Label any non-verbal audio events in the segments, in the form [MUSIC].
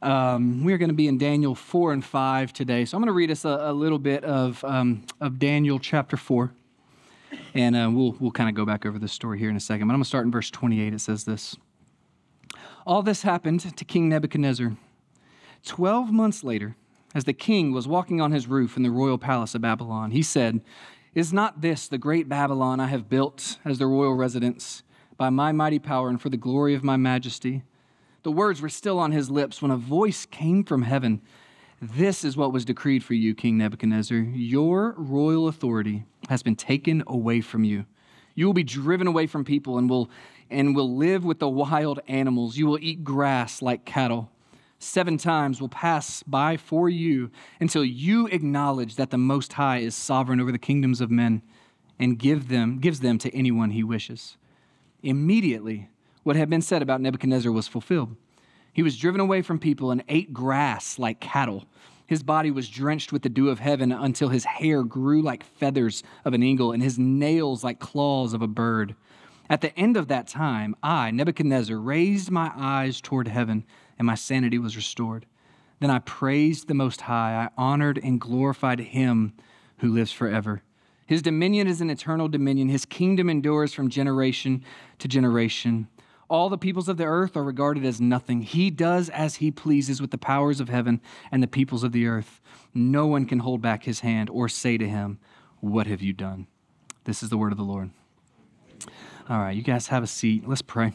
Um, we are going to be in Daniel 4 and 5 today. So I'm going to read us a, a little bit of, um, of Daniel chapter 4. And uh, we'll, we'll kind of go back over this story here in a second. But I'm going to start in verse 28. It says this All this happened to King Nebuchadnezzar. Twelve months later, as the king was walking on his roof in the royal palace of Babylon, he said, Is not this the great Babylon I have built as the royal residence by my mighty power and for the glory of my majesty? The words were still on his lips when a voice came from heaven. This is what was decreed for you, King Nebuchadnezzar. Your royal authority has been taken away from you. You will be driven away from people and will, and will live with the wild animals. You will eat grass like cattle. Seven times will pass by for you until you acknowledge that the Most High is sovereign over the kingdoms of men and give them, gives them to anyone he wishes. Immediately, what had been said about Nebuchadnezzar was fulfilled. He was driven away from people and ate grass like cattle. His body was drenched with the dew of heaven until his hair grew like feathers of an eagle and his nails like claws of a bird. At the end of that time, I, Nebuchadnezzar, raised my eyes toward heaven and my sanity was restored. Then I praised the Most High. I honored and glorified him who lives forever. His dominion is an eternal dominion. His kingdom endures from generation to generation. All the peoples of the earth are regarded as nothing. He does as he pleases with the powers of heaven and the peoples of the earth. No one can hold back his hand or say to him, What have you done? This is the word of the Lord. All right, you guys have a seat. Let's pray.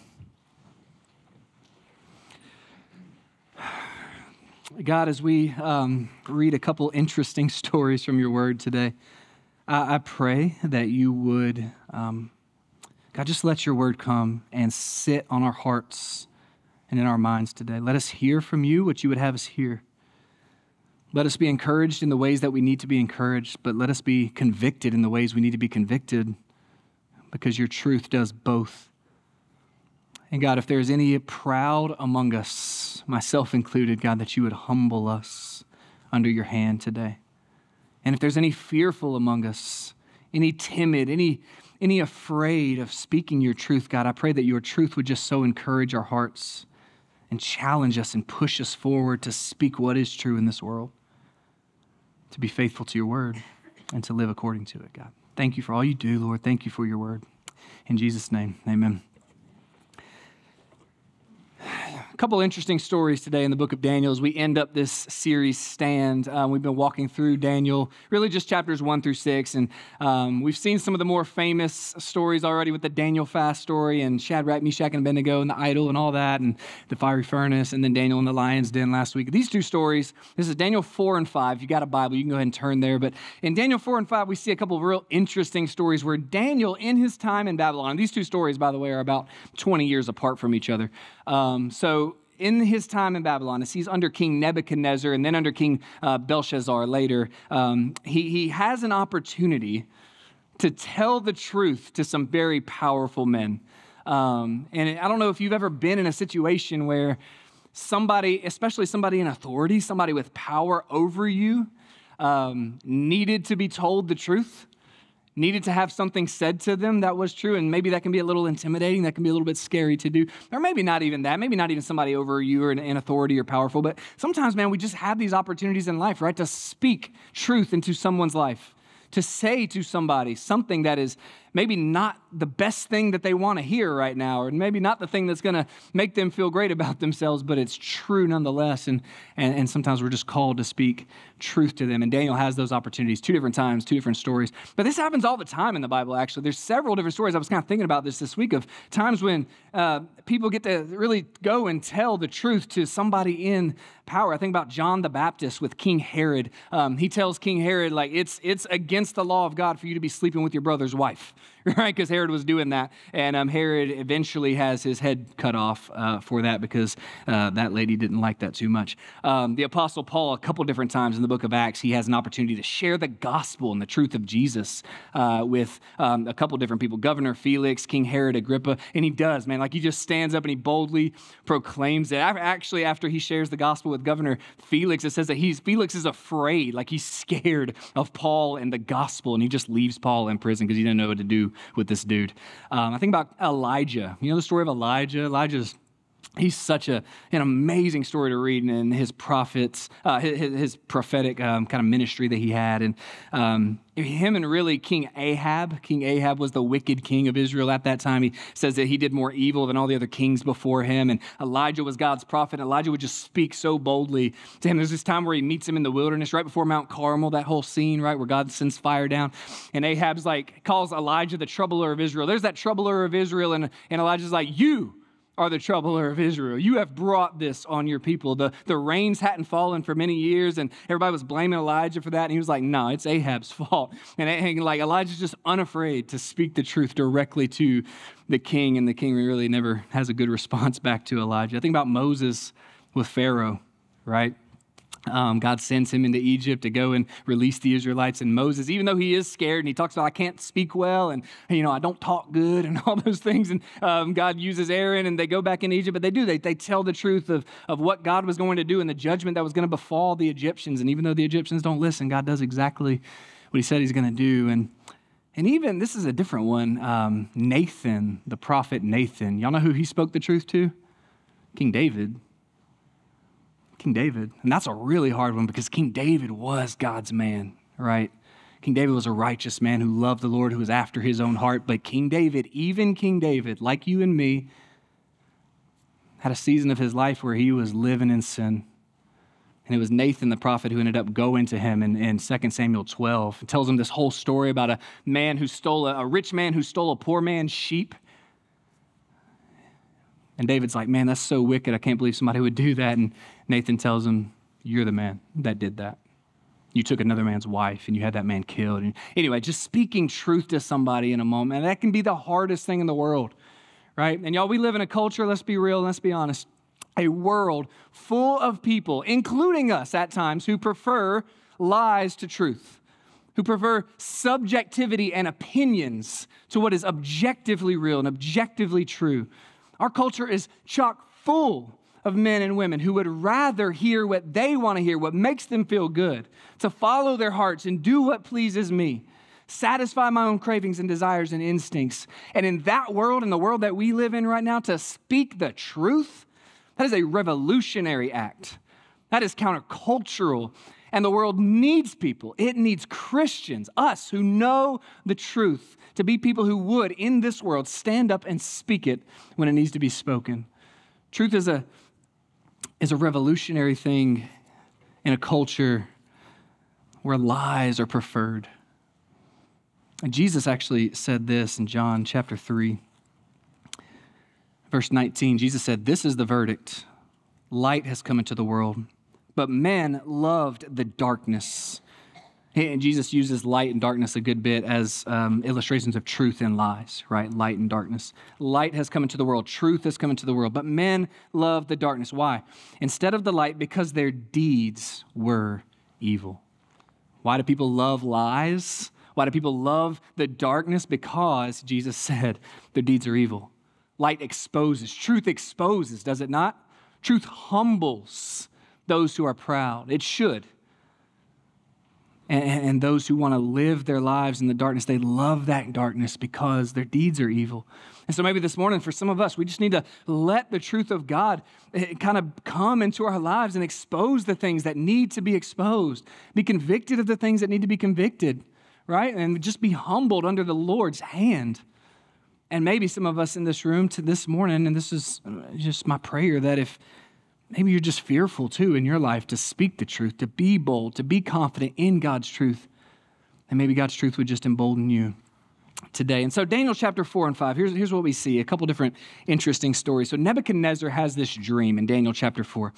God, as we um, read a couple interesting [LAUGHS] stories from your word today, I, I pray that you would um, God, just let your word come and sit on our hearts and in our minds today. Let us hear from you what you would have us hear. Let us be encouraged in the ways that we need to be encouraged, but let us be convicted in the ways we need to be convicted because your truth does both. And God, if there's any proud among us, myself included, God, that you would humble us under your hand today. And if there's any fearful among us, any timid, any any afraid of speaking your truth, God, I pray that your truth would just so encourage our hearts and challenge us and push us forward to speak what is true in this world, to be faithful to your word, and to live according to it, God. Thank you for all you do, Lord. Thank you for your word. In Jesus' name, amen a couple interesting stories today in the book of Daniel as we end up this series stand. Um, we've been walking through Daniel, really just chapters one through six, and um, we've seen some of the more famous stories already with the Daniel fast story and Shadrach, Meshach, and Abednego and the idol and all that, and the fiery furnace, and then Daniel in the lion's den last week. These two stories, this is Daniel four and five. If you got a Bible, you can go ahead and turn there. But in Daniel four and five, we see a couple of real interesting stories where Daniel, in his time in Babylon, these two stories, by the way, are about 20 years apart from each other. Um, so in his time in Babylon, as he's under King Nebuchadnezzar and then under King uh, Belshazzar later, um, he, he has an opportunity to tell the truth to some very powerful men. Um, and I don't know if you've ever been in a situation where somebody, especially somebody in authority, somebody with power over you, um, needed to be told the truth needed to have something said to them that was true. And maybe that can be a little intimidating. That can be a little bit scary to do. Or maybe not even that. Maybe not even somebody over you or in, in authority or powerful. But sometimes, man, we just have these opportunities in life, right? To speak truth into someone's life, to say to somebody something that is maybe not the best thing that they want to hear right now, or maybe not the thing that's going to make them feel great about themselves, but it's true nonetheless. And, and, and sometimes we're just called to speak truth to them. And Daniel has those opportunities two different times, two different stories. But this happens all the time in the Bible, actually. There's several different stories. I was kind of thinking about this this week of times when uh, people get to really go and tell the truth to somebody in power. I think about John the Baptist with King Herod. Um, he tells King Herod, like, it's, it's against the law of God for you to be sleeping with your brother's wife. [LAUGHS] right? Because Herod was doing that. And um, Herod eventually has his head cut off uh, for that because uh, that lady didn't like that too much. Um, the Apostle Paul, a couple different times in the book of Acts, he has an opportunity to share the gospel and the truth of Jesus uh, with um, a couple different people Governor Felix, King Herod Agrippa. And he does, man. Like he just stands up and he boldly proclaims it. Actually, after he shares the gospel with Governor Felix, it says that he's, Felix is afraid, like he's scared of Paul and the gospel. And he just leaves Paul in prison because he didn't know what to do with this dude. Um, I think about Elijah. You know the story of Elijah? Elijah's he's such a, an amazing story to read and his prophets uh, his, his, prophetic um, kind of ministry that he had and um, him and really king ahab king ahab was the wicked king of israel at that time. He says that he did more evil than all the other kings before him and elijah was god's prophet elijah would just speak so boldly to him. There's this time where he meets him in the wilderness right before mount carmel that whole scene right where god sends fire down and ahab's like calls elijah the troubler of israel. There's that troubler of israel and, and elijah's like you are the troubler of Israel. You have brought this on your people. The, the rains hadn't fallen for many years, and everybody was blaming Elijah for that. And he was like, No, it's Ahab's [LAUGHS] fault. And, and like Elijah's just unafraid to speak the truth directly to the king, and the king really never has a good response back to Elijah. I think about Moses with Pharaoh, right? Um, God sends him into Egypt to go and release the Israelites. And Moses, even though he is scared and he talks about, I can't speak well and, you know, I don't talk good [LAUGHS] and all those things. And um, God uses Aaron and they go back in Egypt, but they do. They, they tell the truth of, of what God was going to do and the judgment that was going to befall the Egyptians. And even though the Egyptians don't listen, God does exactly what he said he's going to do. And, and even, this is a different one um, Nathan, the prophet Nathan. Y'all know who he spoke the truth to? King David. King David. And that's a really hard one because King David was God's man, right? King David was a righteous man who loved the Lord, who was after his own heart. But King David, even King David, like you and me, had a season of his life where he was living in sin. And it was Nathan the prophet who ended up going to him in, in 2 Samuel 12. It tells him this whole story about a man who stole, a, a rich man who stole a poor man's sheep. And David's like, man, that's so wicked. I can't believe somebody would do that. And Nathan tells him, You're the man that did that. You took another man's wife and you had that man killed. And anyway, just speaking truth to somebody in a moment, that can be the hardest thing in the world, right? And y'all, we live in a culture, let's be real, let's be honest, a world full of people, including us at times, who prefer lies to truth who prefer subjectivity and opinions to what is objectively real and objectively true. Our culture is chock full of men and women who would rather hear what they want to hear, what makes them feel good, to follow their hearts and do what pleases me, satisfy my own cravings and desires and instincts. And in that world, in the world that we live in right now, to speak the truth, that is a revolutionary act. That is countercultural. And the world needs people. It needs Christians, us who know the truth, to be people who would, in this world, stand up and speak it when it needs to be spoken. Truth is a is a revolutionary thing in a culture where lies are preferred. And Jesus actually said this in John chapter 3, verse 19. Jesus said, This is the verdict light has come into the world, but men loved the darkness and Jesus uses light and darkness a good bit as um, illustrations of truth and lies, right? Light and darkness. Light has come into the world, truth has come into the world, but men love the darkness. Why? Instead of the light, because their deeds were evil. Why do people love lies? Why do people love the darkness? Because Jesus [LAUGHS] said their deeds are evil. Light exposes, truth exposes, does it not? Truth humbles those who are proud. It should and, and those who want to live their lives in the darkness, they love that darkness because their deeds are evil. And so maybe this morning, for some of us, we just need to let the truth of God eh, kind of come into our lives and expose the things that need to be exposed, be convicted of the things that need to be convicted, right? And just be humbled under the Lord's hand. And maybe some of us in this room to this morning, and this is just my prayer that if Maybe you're just fearful too in your life to speak the truth, to be bold, to be confident in God's truth. And maybe God's truth would just embolden you today. And so, Daniel chapter 4 and 5, here's, here's what we see a couple different interesting stories. So, Nebuchadnezzar has this dream in Daniel chapter 4.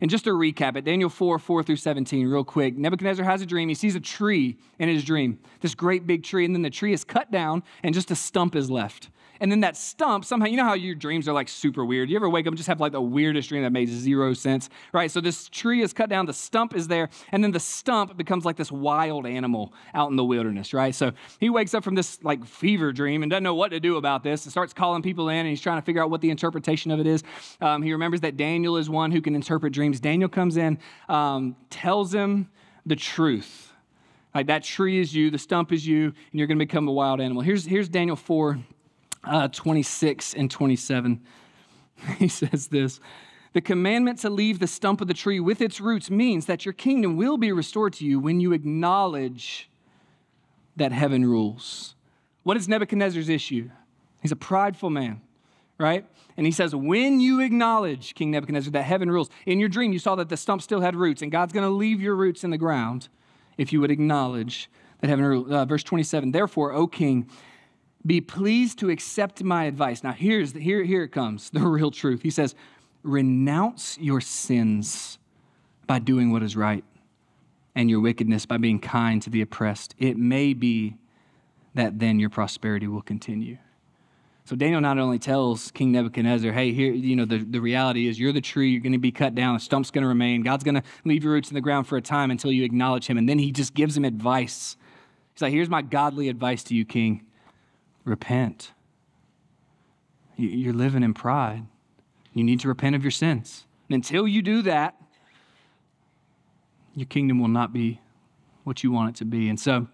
And just to recap it, Daniel 4, 4 through 17, real quick. Nebuchadnezzar has a dream. He sees a tree in his dream, this great big tree, and then the tree is cut down, and just a stump is left. And then that stump, somehow, you know how your dreams are like super weird? You ever wake up and just have like the weirdest dream that made zero sense, right? So this tree is cut down, the stump is there, and then the stump becomes like this wild animal out in the wilderness, right? So he wakes up from this like fever dream and doesn't know what to do about this and starts calling people in and he's trying to figure out what the interpretation of it is. Um, he remembers that Daniel is one who can interpret dreams. Daniel comes in, um, tells him the truth. Like that tree is you, the stump is you, and you're going to become a wild animal. Here's, here's Daniel 4 uh, 26 and 27. [LAUGHS] He says this The commandment to leave the stump of the tree with its roots means that your kingdom will be restored to you when you acknowledge that heaven rules. What is Nebuchadnezzar's issue? He's a prideful man, right? And he says, when you acknowledge, King Nebuchadnezzar, that heaven rules, in your dream you saw that the stump still had roots, and God's going to leave your roots in the ground if you would acknowledge that heaven rules. Uh, verse 27 Therefore, O king, be pleased to accept my advice. Now, here's the, here, here it comes, [LAUGHS] the real truth. He says, renounce your sins by doing what is right, and your wickedness by being kind to the oppressed. It may be that then your prosperity will continue. So Daniel not only tells King Nebuchadnezzar, hey, here, you know, the, the reality is you're the tree, you're going to be cut down, the stump's going to remain. God's going to leave your roots in the ground for a time until you acknowledge him. And then he just gives him advice. He's like, here's my godly advice to you, King. Repent. You're living in pride. You need to repent of your sins. And until you do that, your kingdom will not be what you want it to be. And so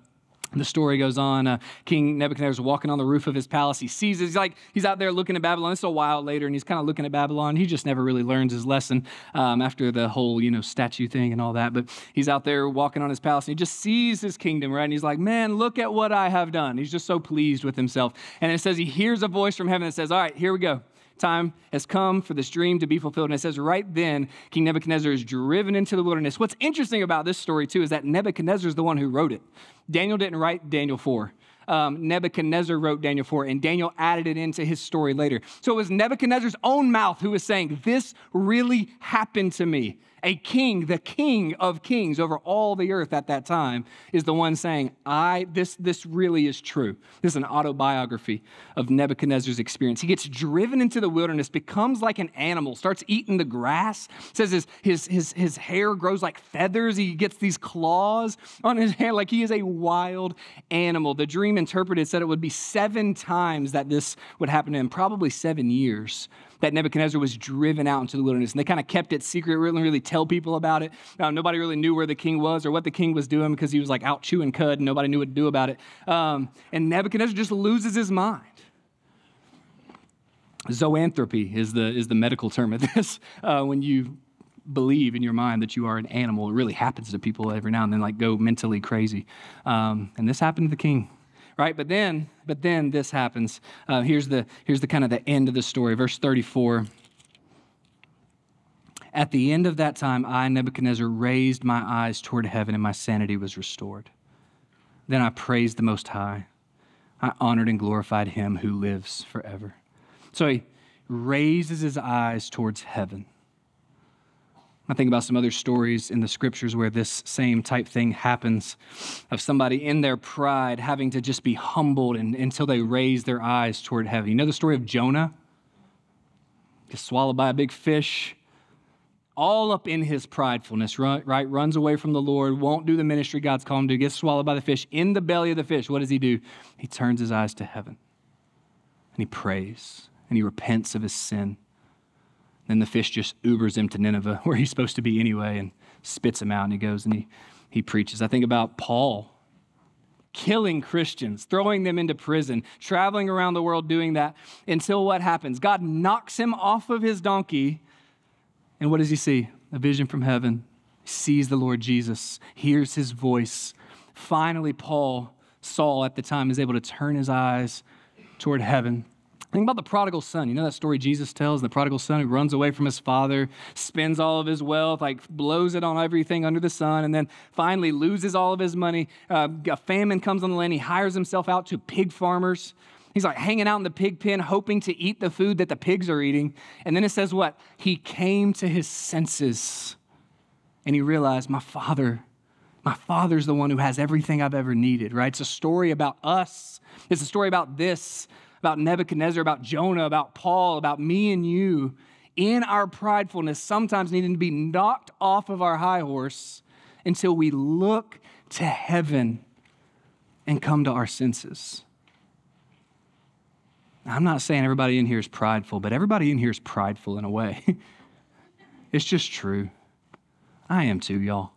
the story goes on. Uh, King Nebuchadnezzar is walking on the roof of his palace. He sees it. He's like, he's out there looking at Babylon. It's a while later, and he's kind of looking at Babylon. He just never really learns his lesson um, after the whole, you know, statue thing and all that. But he's out there walking on his palace, and he just sees his kingdom, right? And he's like, man, look at what I have done. He's just so pleased with himself. And it says he hears a voice from heaven that says, all right, here we go time has come for this dream to be fulfilled. And it says, right then, King Nebuchadnezzar is driven into the wilderness. What's interesting about this story, too, is that Nebuchadnezzar is the one who wrote it. Daniel didn't write Daniel 4. Um, Nebuchadnezzar wrote Daniel 4, and Daniel added it into his story later. So it was Nebuchadnezzar's own mouth who was saying, This really happened to me a king, the king of kings over all the earth at that time, is the one saying, I, this, this really is true. This is an autobiography of Nebuchadnezzar's experience. He gets driven into the wilderness, becomes like an animal, starts eating the grass, says his, his, his, his hair grows like feathers. He gets these claws on his hand, like he is a wild animal. The dream interpreted said it would be seven times that this would happen to him, probably seven years that Nebuchadnezzar was driven out into the wilderness. And they kind of kept it secret, really, really tell people about it. Uh, nobody really knew where the king was or what the king was doing because he was like out chewing cud and nobody knew what to do about it. Um, and Nebuchadnezzar just loses his mind. Zoanthropy is the, is the medical term of [LAUGHS] this. Uh, when you believe in your mind that you are an animal, it really happens to people every now and then, like go mentally crazy. Um, and this happened to the king right? But then, but then this happens. Uh, here's the here's the kind of the end of the story, verse 34. At the end of that time, I, Nebuchadnezzar, raised my eyes toward heaven, and my sanity was restored. Then I praised the Most High. I honored and glorified Him who lives forever. So he raises his eyes towards heaven. I think about some other stories in the scriptures where this same type thing happens of somebody in their pride having to just be humbled and, until they raise their eyes toward heaven. You know the story of Jonah? Gets swallowed by a big fish, all up in his pridefulness, right? Runs away from the Lord, won't do the ministry God's called him to, gets swallowed by the fish. In the belly of the fish, what does he do? He turns his eyes to heaven and he prays and he repents of his sin then the fish just ubers him to Nineveh, [LAUGHS] where he's supposed to be anyway, and spits him out, and he goes and he, he preaches. I think about Paul killing Christians, throwing them into prison, traveling around the world doing that until what happens? God knocks him off of his donkey, and what does he see? A vision from heaven. He sees the Lord Jesus, hears his voice. Finally, Paul, Saul at the time, is able to turn his eyes toward heaven Think about the prodigal son. You know that story Jesus tells? The prodigal son who runs away from his father, spends all of his wealth, like blows it on everything under the sun, and then finally loses all of his money. Uh, a famine comes on the land. He hires himself out to pig farmers. He's like hanging out in the pig pen, hoping to eat the food that the pigs are eating. And then it says what? He came to his senses and he realized, my father, my father's the one who has everything I've ever needed, right? It's a story about us. It's a story about this about Nebuchadnezzar, about Jonah, about Paul, about me and you, in our pridefulness, sometimes needing to be knocked off of our high horse until we look to heaven and come to our senses. I'm not saying everybody in here is prideful, but everybody in here is prideful in a way. [LAUGHS] it's just true. I am too, y'all.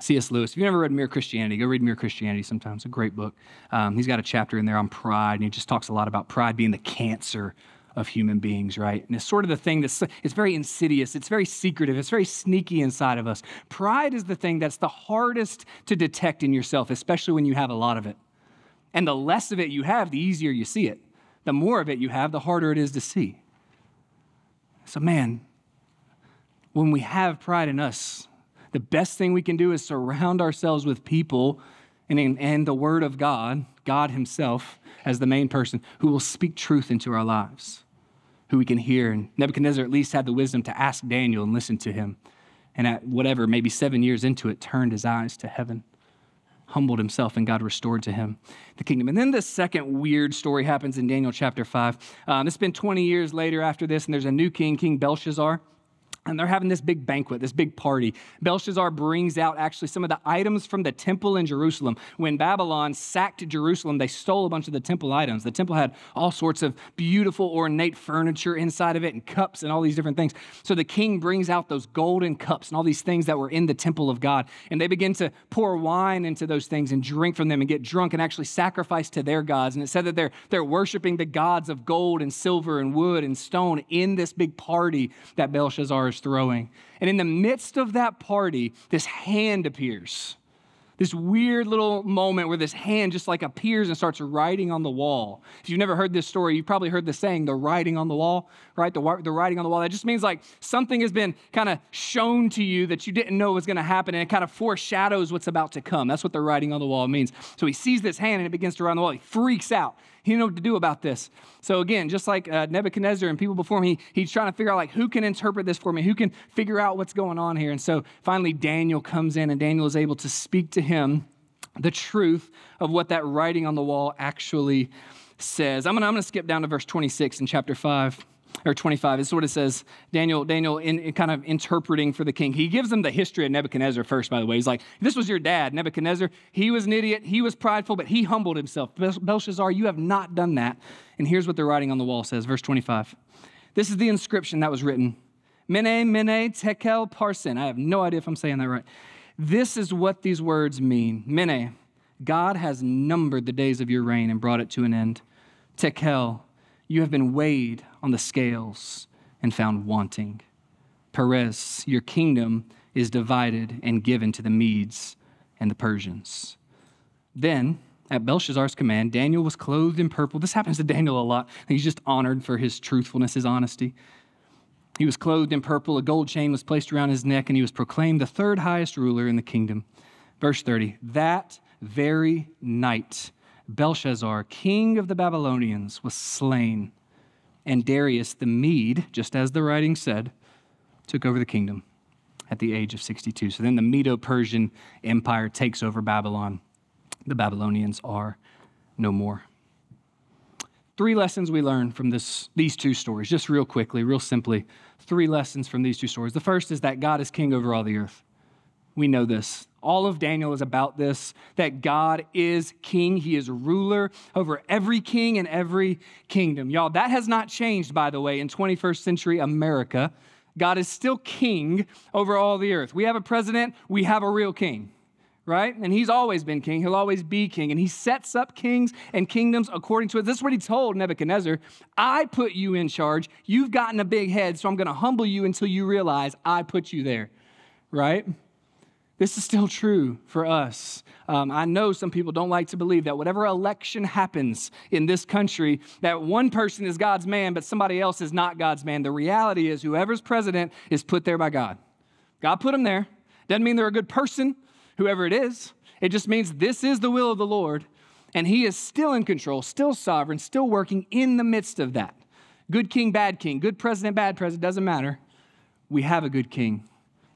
C.S. Lewis. If you've never read Mere Christianity, go read Mere Christianity sometimes. a great book. Um, he's got a chapter in there on pride, and he just talks a lot about pride being the cancer of human beings, right? And it's sort of the thing that's it's very insidious, it's very secretive, it's very sneaky inside of us. Pride is the thing that's the hardest to detect in yourself, especially when you have a lot of it. And the less of it you have, the easier you see it. The more of it you have, the harder it is to see. So, man, when we have pride in us, the best thing we can do is surround ourselves with people and, and the Word of God, God Himself, as the main person, who will speak truth into our lives, who we can hear. And Nebuchadnezzar at least had the wisdom to ask Daniel and listen to him. And at whatever, maybe seven years into it, turned his eyes to heaven, humbled himself, and God restored to him the kingdom. And then the second weird story happens in Daniel chapter 5. Um, it's been 20 years later after this, and there's a new king, King Belshazzar and they're having this big banquet, this big party. Belshazzar brings out actually some of the items from the temple in Jerusalem. When Babylon sacked Jerusalem, they stole a bunch of the temple items. The temple had all sorts of beautiful, ornate furniture inside of it and cups and all these different things. So the king brings out those golden cups and all these things that were in the temple of God. And they begin to pour wine into those things and drink from them and get drunk and actually sacrifice to their gods. And it said that they're, they're worshiping the gods of gold and silver and wood and stone in this big party that Belshazzar throwing. And in the midst of that party, this hand appears. This weird little moment where this hand just like appears and starts writing on the wall. If you've never heard this story, you've probably heard the saying, the writing on the wall, right? The, the writing on the wall. That just means like something has been kind of shown to you that you didn't know was going to happen and it kind of foreshadows what's about to come. That's what the writing on the wall means. So he sees this hand and it begins to write on the wall. He freaks out. He didn't know what to do about this. So again, just like uh, Nebuchadnezzar and people before him, he, he's trying to figure out like who can interpret this for me, who can figure out what's going on here. And so finally, Daniel comes in, and Daniel is able to speak to him the truth of what that writing on the wall actually says. I'm I'm gonna skip down to verse 26 in chapter 5 or 25 is what it says. Daniel daniel in, in, kind of interpreting for the king. He gives them the history of nebuchadnezzar first by the way. He's like this was your dad nebuchadnezzar he was an idiot he was prideful but he humbled himself. Belshazzar you have not done that. And here's what the writing on the wall says verse 25 this is the inscription that was written. Mene mene tekel parsin i have no idea if i'm saying that right this is what these words mean mene god has numbered the days of your reign and brought it to an end tekel you have been weighed on the scales and found wanting. Peres, your kingdom is divided and given to the Medes and the Persians. Then, at Belshazzar's command, Daniel was clothed in purple. This happens to Daniel a lot. He's just honored for his truthfulness, his honesty. He was clothed in purple, a gold chain was placed around his neck, and he was proclaimed the third highest ruler in the kingdom. Verse 30 That very night, Belshazzar, king of the Babylonians, was slain, and Darius the Mede, just as the writing said, took over the kingdom at the age of 62. So then the Medo Persian Empire takes over Babylon. The Babylonians are no more. Three lessons we learn from this, these two stories, just real quickly, real simply. Three lessons from these two stories. The first is that God is king over all the earth. We know this. All of Daniel is about this that God is king. He is ruler over every king and every kingdom. Y'all, that has not changed, by the way, in 21st century America. God is still king over all the earth. We have a president, we have a real king, right? And he's always been king. He'll always be king. And he sets up kings and kingdoms according to it. This is what he told Nebuchadnezzar I put you in charge. You've gotten a big head, so I'm going to humble you until you realize I put you there, right? This is still true for us. Um, I know some people don't like to believe that whatever election happens in this country, that one person is God's man, but somebody else is not God's man. The reality is, whoever's president is put there by God. God put him there. Doesn't mean they're a good person, whoever it is. It just means this is the will of the Lord, and He is still in control, still sovereign, still working in the midst of that. Good king, bad king, good president, bad president, doesn't matter. We have a good king,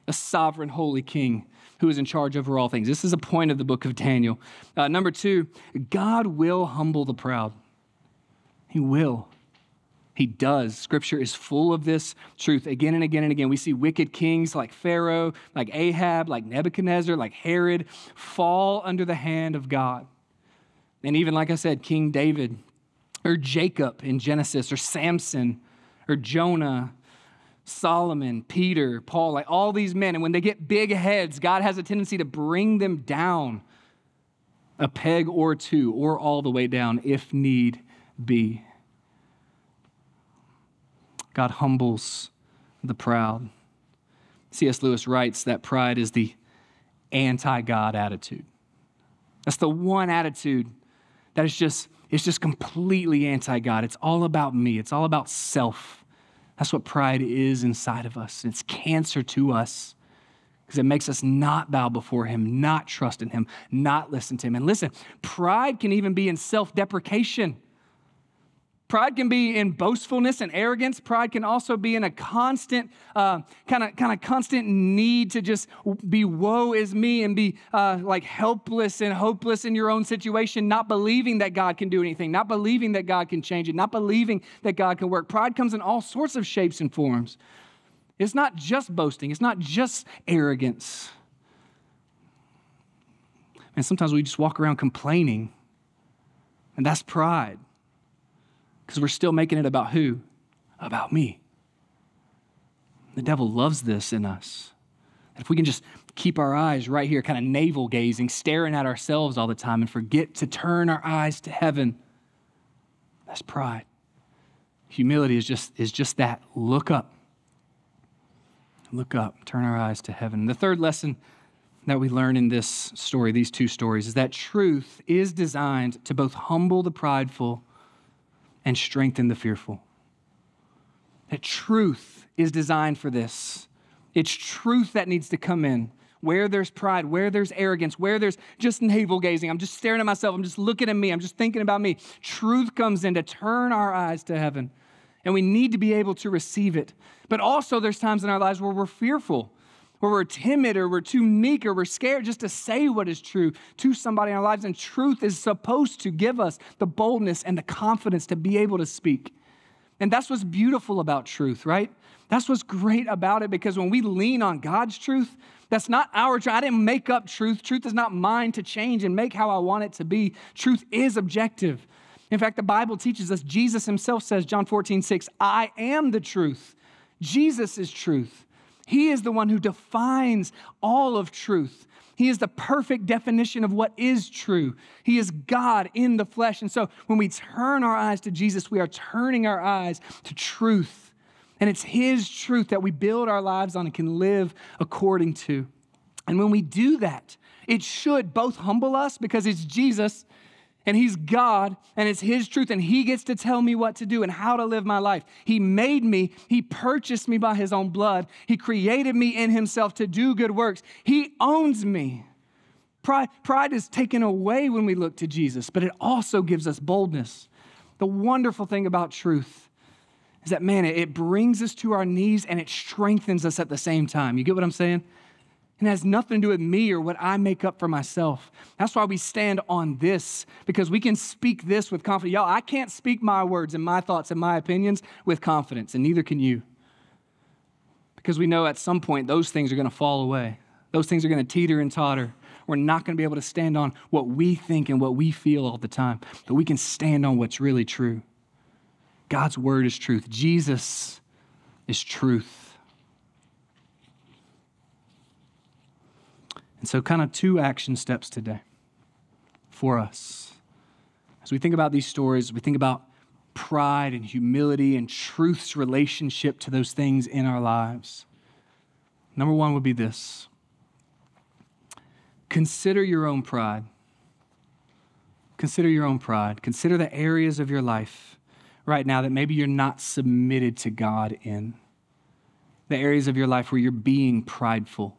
a sovereign, holy king who is in charge over all things. This is a point of the book of Daniel. Uh, number two, God will humble the proud. He will. He does. Scripture is full of this truth again and again and again. We see wicked kings like Pharaoh, like Ahab, like Nebuchadnezzar, like Herod fall under the hand of God. And even, like I said, King David or Jacob in Genesis or Samson or Jonah Solomon, Peter, Paul, like all these men. And when they get big heads, God has a tendency to bring them down a peg or two, or all the way down if need be. God humbles the proud. C.S. Lewis writes that pride is the anti God attitude. That's the one attitude that is just, it's just completely anti God. It's all about me, it's all about self. That's what pride is inside of us. It's cancer to us because it makes us not bow before Him, not trust in Him, not listen to Him. And listen, pride can even be in self deprecation. Pride can be in boastfulness and arrogance. Pride can also be in a constant, kind of, kind of constant need to just be woe is me and be uh, like helpless and hopeless in your own situation, not believing that God can do anything, not believing that God can change it, not believing that God can work. Pride comes in all sorts of shapes and forms. It's not just boasting. It's not just arrogance. And sometimes we just walk around complaining, and that's pride because we're still making it about who? About me. The devil loves this in us. If we can just keep our eyes right here, kind of navel gazing, staring at ourselves all the time, and forget to turn our eyes to heaven, that's pride. Humility is just, is just that look up. Look up, turn our eyes to heaven. The third lesson that we learn in this story, these two stories, is that truth is designed to both humble the prideful and strengthen the fearful. That truth is designed for this. It's truth that needs to come in. Where there's pride, where there's arrogance, where there's just navel gazing, I'm just staring at myself, I'm just looking at me, I'm just thinking about me. Truth comes in to turn our eyes to heaven. And we need to be able to receive it. But also, there's times in our lives where we're fearful where we're timid or we're too meek or we're scared just to say what is true to somebody in our lives. And truth is supposed to give us the boldness and the confidence to be able to speak. And that's what's beautiful about truth, right? That's what's great about it because when we lean on God's truth, that's not our truth. I didn't make up truth. Truth is not mine to change and make how I want it to be. Truth is objective. In fact, the Bible teaches us, Jesus himself says, John 14, 6, I am the truth. Jesus is truth. He is the one who defines all of truth. He is the perfect definition of what is true. He is God in the flesh. And so when we turn our eyes to Jesus, we are turning our eyes to truth. And it's His truth that we build our lives on and can live according to. And when we do that, it should both humble us because it's Jesus and He's God and it's His truth, and He gets to tell me what to do and how to live my life. He made me, He purchased me by His own blood, He created me in Himself to do good works. He owns me. Pride, pride is taken away when we look to Jesus, but it also gives us boldness. The wonderful thing about truth is that, man, it brings us to our knees and it strengthens us at the same time. You get what I'm saying? And it has nothing to do with me or what I make up for myself. That's why we stand on this, because we can speak this with confidence. Y'all, I can't speak my words and my thoughts and my opinions with confidence, and neither can you. Because we know at some point those things are going to fall away, those things are going to teeter and totter. We're not going to be able to stand on what we think and what we feel all the time, but we can stand on what's really true. God's word is truth, Jesus is truth. And so, kind of two action steps today for us. As we think about these stories, we think about pride and humility and truth's relationship to those things in our lives. Number one would be this consider your own pride. Consider your own pride. Consider the areas of your life right now that maybe you're not submitted to God in. The areas of your life where you're being prideful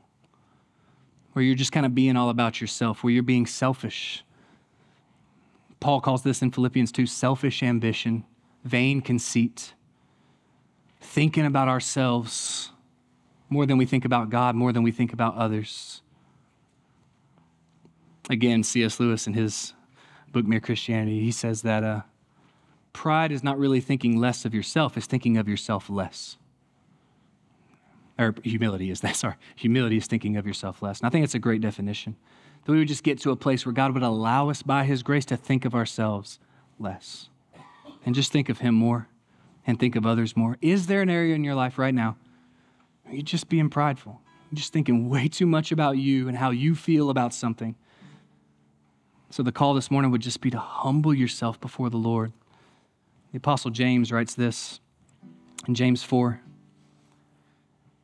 where you're just kind of being all about yourself, where you're being selfish. Paul calls this in Philippians 2 selfish ambition, vain conceit, thinking about ourselves more than we think about God, more than we think about others. Again, C.S. Lewis in his book Mere Christianity, he says that uh, pride is not really thinking less of yourself, it's thinking of yourself less or humility is that, [LAUGHS] sorry. Humility is thinking of yourself less. And I think it's a great definition. That we would just get to a place where God would allow us by His grace to think of ourselves less and just think of Him more and think of others more. Is there an area in your life right now where you're just being prideful? You're just thinking way too much about you and how you feel about something. So the call this morning would just be to humble yourself before the Lord. The Apostle James writes this in James 4.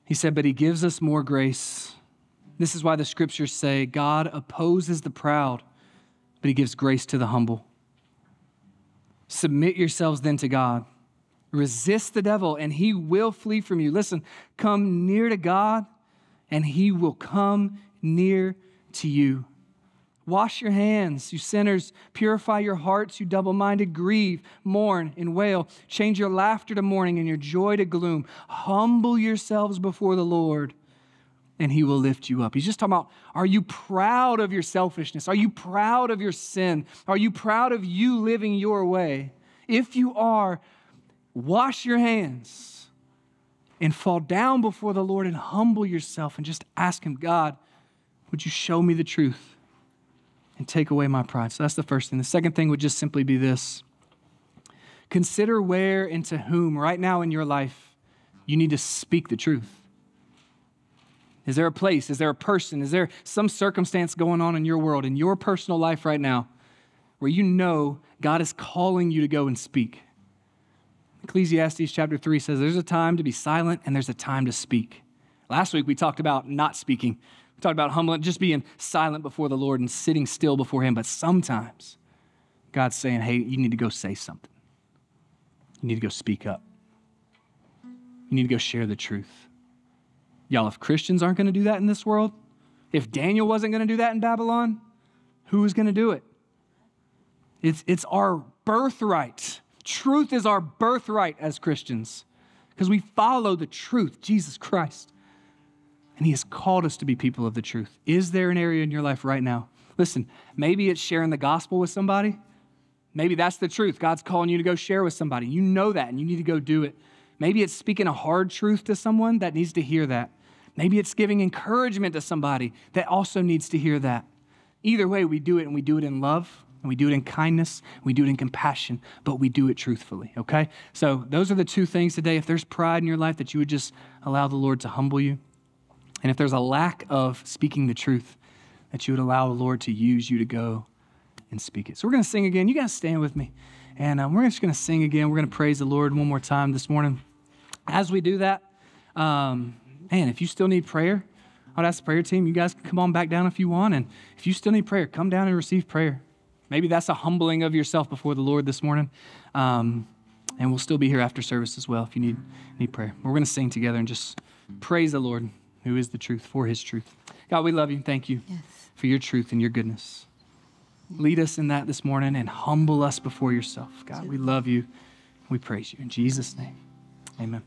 He said, But he gives us more grace. This is why the scriptures say, God opposes the proud, but he gives grace to the humble. Submit yourselves then to God. Resist the devil, and he will flee from you. Listen, come near to God, and he will come near to you. Wash your hands, you sinners. Purify your hearts, you double minded. Grieve, mourn, and wail. Change your laughter to mourning and your joy to gloom. Humble yourselves before the Lord, and he will lift you up. He's just talking about are you proud of your selfishness? Are you proud of your sin? Are you proud of you living your way? If you are, wash your hands and fall down before the Lord and humble yourself and just ask Him, God, would you show me the truth? And take away my pride. So that's the first thing. The second thing would just simply be this consider where and to whom right now in your life you need to speak the truth. Is there a place? Is there a person? Is there some circumstance going on in your world, in your personal life right now, where you know God is calling you to go and speak? Ecclesiastes chapter 3 says there's a time to be silent and there's a time to speak. Last week we talked about not speaking. We talked about humbling, just being silent before the Lord and sitting still before Him. But sometimes God's saying, hey, you need to go say something. You need to go speak up. You need to go share the truth. Y'all, if Christians aren't going to do that in this world, if Daniel wasn't going to do that in Babylon, who is going to do it? It's, it's our birthright. Truth is our birthright as Christians because we follow the truth, Jesus Christ. And He has called us to be people of the truth. Is there an area in your life right now? Listen, maybe it's sharing the gospel with somebody. Maybe that's the truth. God's calling you to go share with somebody. You know that and you need to go do it. Maybe it's speaking a hard truth to someone that needs to hear that. Maybe it's giving encouragement to somebody that also needs to hear that. Either way, we do it and we do it in love and we do it in kindness, we do it in compassion, but we do it truthfully, okay? So, those are the two things today. If there's pride in your life, that you would just allow the Lord to humble you. And if there's a lack of speaking the truth, that you would allow the Lord to use you to go and speak it. So we're going to sing again. You guys stand with me. And um, we're just going to sing again. We're going to praise the Lord one more time this morning. As we do that, um, man, if you still need prayer, I would ask the prayer team, you guys can come on back down if you want. And if you still need prayer, come down and receive prayer. Maybe that's a humbling of yourself before the Lord this morning. Um, and we'll still be here after service as well if you need, need prayer. We're going to sing together and just praise the Lord who is the truth, for his truth. God, we love you. Thank you yes. for your truth and your goodness. Lead us in that this morning and humble us before yourself. God, we love you. We praise you. In Jesus' name, amen.